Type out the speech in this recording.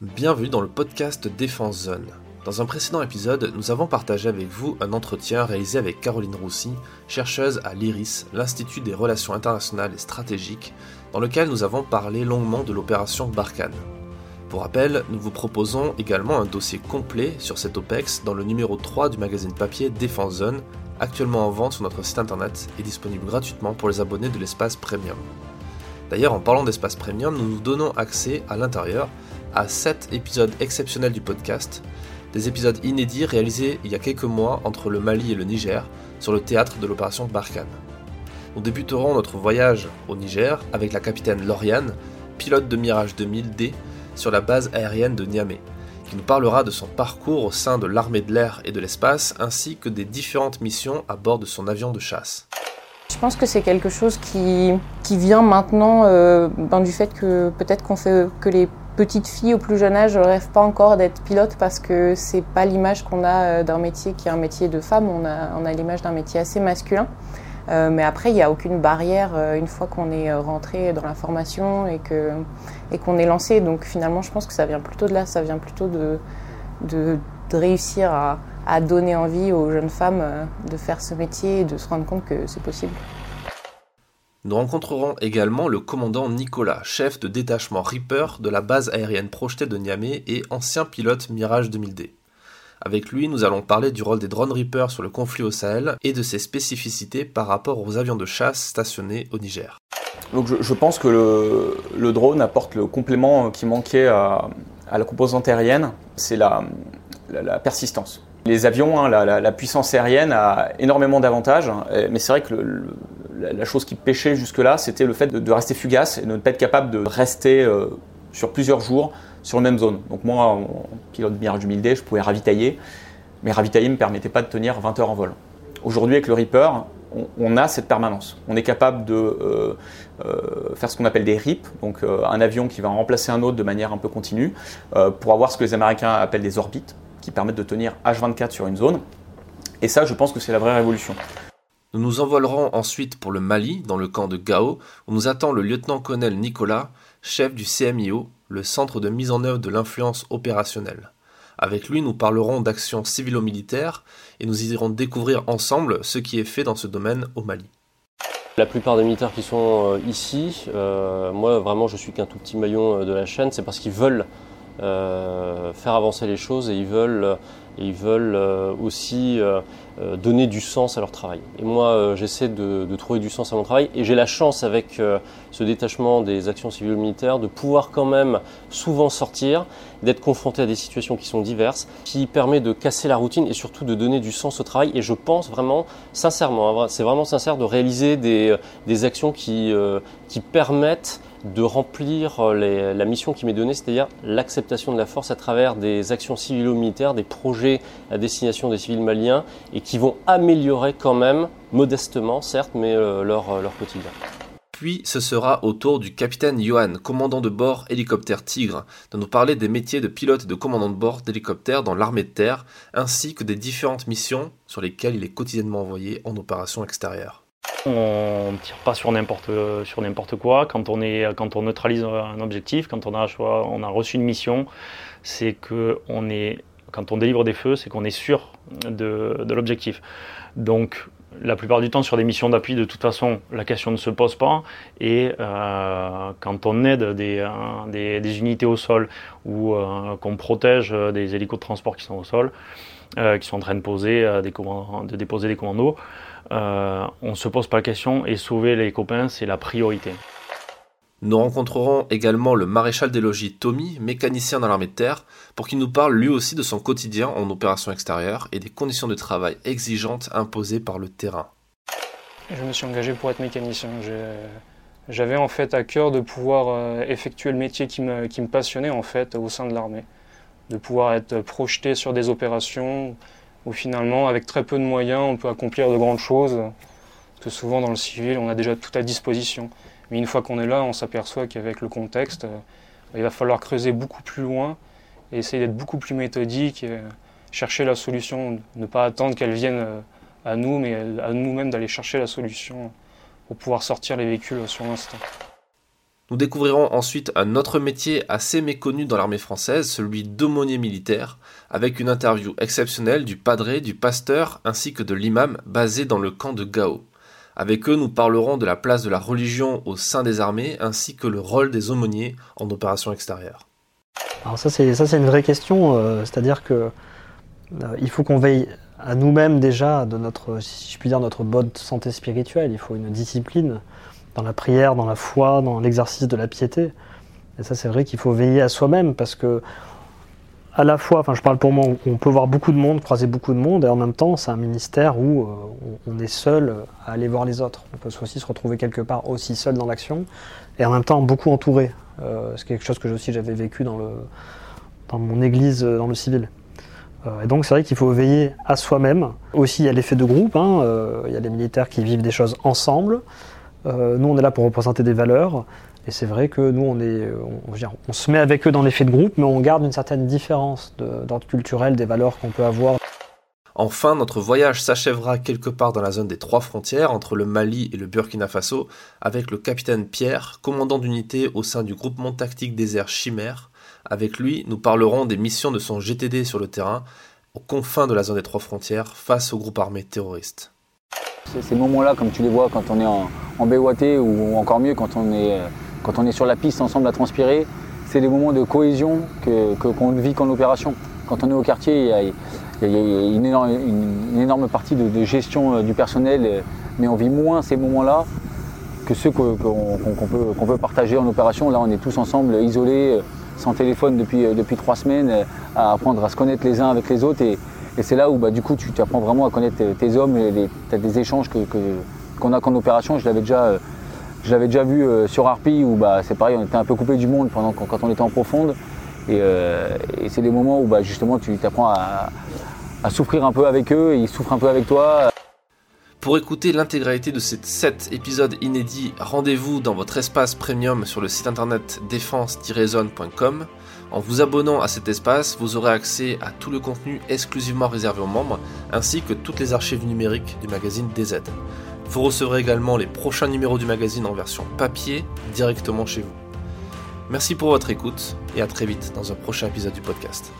Bienvenue dans le podcast Défense Zone. Dans un précédent épisode, nous avons partagé avec vous un entretien réalisé avec Caroline Roussy, chercheuse à l'IRIS, l'Institut des Relations Internationales et Stratégiques, dans lequel nous avons parlé longuement de l'opération Barkhane. Pour rappel, nous vous proposons également un dossier complet sur cette OPEX dans le numéro 3 du magazine papier Défense Zone, actuellement en vente sur notre site internet et disponible gratuitement pour les abonnés de l'espace premium. D'ailleurs, en parlant d'espace premium, nous nous donnons accès à l'intérieur à 7 épisodes exceptionnels du podcast, des épisodes inédits réalisés il y a quelques mois entre le Mali et le Niger sur le théâtre de l'opération Barkhane. Nous débuterons notre voyage au Niger avec la capitaine Lauriane, pilote de Mirage 2000D sur la base aérienne de Niamey, qui nous parlera de son parcours au sein de l'armée de l'air et de l'espace ainsi que des différentes missions à bord de son avion de chasse. Je pense que c'est quelque chose qui, qui vient maintenant euh, ben, du fait que peut-être qu'on fait que les petites filles au plus jeune âge ne rêvent pas encore d'être pilote parce que c'est pas l'image qu'on a euh, d'un métier qui est un métier de femme, on a, l'image d'un métier assez masculin. Euh, mais après, il n'y a aucune barrière euh, une fois qu'on est rentré dans la formation et qu'on est lancé. Donc finalement, je pense que ça vient plutôt de là, ça vient plutôt de, réussir à, donner envie aux jeunes femmes de faire ce métier et de se rendre compte que c'est possible. Nous rencontrerons également le commandant Nicolas, chef de détachement Reaper de la base aérienne projetée de Niamey et ancien pilote Mirage 2000D. Avec lui, nous allons parler du rôle des drones Reaper sur le conflit au Sahel et de ses spécificités par rapport aux avions de chasse stationnés au Niger. Donc je, pense que le, drone apporte le complément qui manquait à, la composante aérienne, c'est la, persistance. Les avions, hein, la, la, puissance aérienne a énormément d'avantages, mais c'est vrai que le, la chose qui pêchait jusque-là, c'était le fait de, rester fugace et de ne pas être capable de rester euh, sur plusieurs jours sur la même zone. Donc moi, en pilote de Mirage 2000D, je pouvais ravitailler, mais ravitailler ne me permettait pas de tenir 20 heures en vol. Aujourd'hui, avec le Reaper, on, a cette permanence. On est capable de euh, euh, faire ce qu'on appelle des RIP, donc un avion qui va remplacer un autre de manière un peu continue, pour avoir ce que les Américains appellent des orbites, qui permettent de tenir H24 sur une zone. Et ça, je pense que c'est la vraie révolution. Nous nous envolerons ensuite pour le Mali, dans le camp de Gao, où nous attend le lieutenant-colonel Nicolas, chef du CMIO, le centre de mise en œuvre de l'influence opérationnelle. Avec lui, nous parlerons d'actions civilo-militaires et nous irons découvrir ensemble ce qui est fait dans ce domaine au Mali. La plupart des militaires qui sont euh, ici, euh, moi vraiment je suis qu'un tout petit maillon euh, de la chaîne, c'est parce qu'ils veulent faire avancer les choses et ils veulent, ils veulent aussi euh, donner du sens à leur travail. Et moi, j'essaie de, trouver du sens à mon travail et j'ai la chance avec ce détachement des actions civiles militaires de pouvoir quand même souvent sortir, d'être confronté à des situations qui sont diverses, qui permet de casser la routine et surtout de donner du sens au travail. Et je pense vraiment, sincèrement, hein, c'est vraiment sincère de réaliser des, actions qui, permettent de remplir la mission qui m'est donnée, c'est-à-dire l'acceptation de la force à travers des actions civilo-militaires, des projets à destination des civils maliens et qui vont améliorer quand même, modestement certes, mais euh, leur, leur quotidien. Puis ce sera au tour du capitaine Johan, commandant de bord hélicoptère Tigre, de nous parler des métiers de pilote et de commandant de bord d'hélicoptère dans l'armée de terre, ainsi que des différentes missions sur lesquelles il est quotidiennement envoyé en opération extérieure. On ne tire pas sur n'importe sur n'importe quoi. Quand on est quand on neutralise un objectif, quand on a on a reçu une mission, c'est que on est quand on délivre des feux, c'est qu'on est sûr de, l'objectif. Donc la plupart du temps sur des missions d'appui, de toute façon, la question ne se pose pas. Et euh, quand on aide des, euh, des, unités au sol ou euh, qu'on protège des hélicos de transport qui sont au sol, qui sont en train de, poser, de déposer des commandos, on ne se pose pas la question et sauver les copains, c'est la priorité. Nous rencontrerons également le maréchal des logis Tommy, mécanicien dans l'armée de terre, pour qu'il nous parle lui aussi de son quotidien en opération extérieure et des conditions de travail exigeantes imposées par le terrain. Je me suis engagé pour être mécanicien. J'avais en fait à cœur de pouvoir euh, effectuer le métier qui me, qui me passionnait en fait au sein de l'armée, de pouvoir être projeté sur des opérations, où finalement, avec très peu de moyens, on peut accomplir de grandes choses. Parce que souvent, dans le civil, on a déjà tout à disposition. Mais une fois qu'on est là, on s'aperçoit qu'avec le contexte, il va falloir creuser beaucoup plus loin et essayer d'être beaucoup plus méthodique, et chercher la solution, ne pas attendre qu'elle vienne à nous, mais à nous-mêmes d'aller chercher la solution pour pouvoir sortir les véhicules sur l'instant. Nous découvrirons ensuite un autre métier assez méconnu dans l'armée française, celui d'aumônier militaire, avec une interview exceptionnelle du padré, du pasteur ainsi que de l'imam basé dans le camp de Gao. Avec eux, nous parlerons de la place de la religion au sein des armées ainsi que le rôle des aumôniers en opération extérieure. Alors ça c'est ça c'est une vraie question, euh, c'est-à-dire que euh, il faut qu'on veille à nous-mêmes déjà de notre, si je puis dire, notre bonne santé spirituelle. Il faut une discipline dans la prière, dans la foi, dans l'exercice de la piété. Et ça, c'est vrai qu'il faut veiller à soi-même parce que, à la fois, enfin, je parle pour moi, on peut voir beaucoup de monde, croiser beaucoup de monde, et en même temps, c'est un ministère où euh, on est seul à aller voir les autres. On peut aussi se retrouver quelque part aussi seul dans l'action, et en même temps beaucoup entouré. Euh, c'est quelque chose que aussi j'avais vécu dans, le, dans mon église, euh, dans le civil. Et donc c'est vrai qu'il faut veiller à soi-même. Aussi il y a l'effet de groupe, hein, il y a les militaires qui vivent des choses ensemble. Nous on est là pour représenter des valeurs. Et c'est vrai que nous on, est, on, on se met avec eux dans l'effet de groupe, mais on garde une certaine différence d'ordre culturel des valeurs qu'on peut avoir. Enfin, notre voyage s'achèvera quelque part dans la zone des trois frontières entre le Mali et le Burkina Faso avec le capitaine Pierre, commandant d'unité au sein du groupement tactique désert Chimère, avec lui, nous parlerons des missions de son GTD sur le terrain, aux confins de la zone des trois frontières, face au groupe armé terroriste. Ces moments-là, comme tu les vois quand on est en, en BOAT ou encore mieux quand on, est, quand on est sur la piste ensemble à transpirer, c'est des moments de cohésion qu'on que, vit qu'en opération. Quand on est au quartier, il y a, une, énorme, partie de, gestion euh, du personnel, mais on vit moins ces moments-là que ceux qu'on qu peut, qu peut, partager en opération. Là, on est tous ensemble, isolés, sans téléphone depuis, euh, depuis trois semaines, euh, à apprendre à se connaître les uns avec les autres. Et, c'est là où bah, du coup tu apprends vraiment à connaître tes hommes, tu des échanges qu'on que, a qu'en opération. Je l'avais déjà, euh, je l'avais déjà vu sur Harpy où bah, c'est pareil, on était un peu coupé du monde pendant, quand on était en profonde. Et, euh, et c'est des moments où bah, justement tu apprends à, à souffrir un peu avec eux et ils souffrent un peu avec toi. Pour écouter l'intégralité de ces 7 épisodes inédits, rendez-vous dans votre espace premium sur le site internet défense-zone.com. En vous abonnant à cet espace, vous aurez accès à tout le contenu exclusivement réservé aux membres, ainsi que toutes les archives numériques du magazine DZ. Vous recevrez également les prochains numéros du magazine en version papier directement chez vous. Merci pour votre écoute et à très vite dans un prochain épisode du podcast.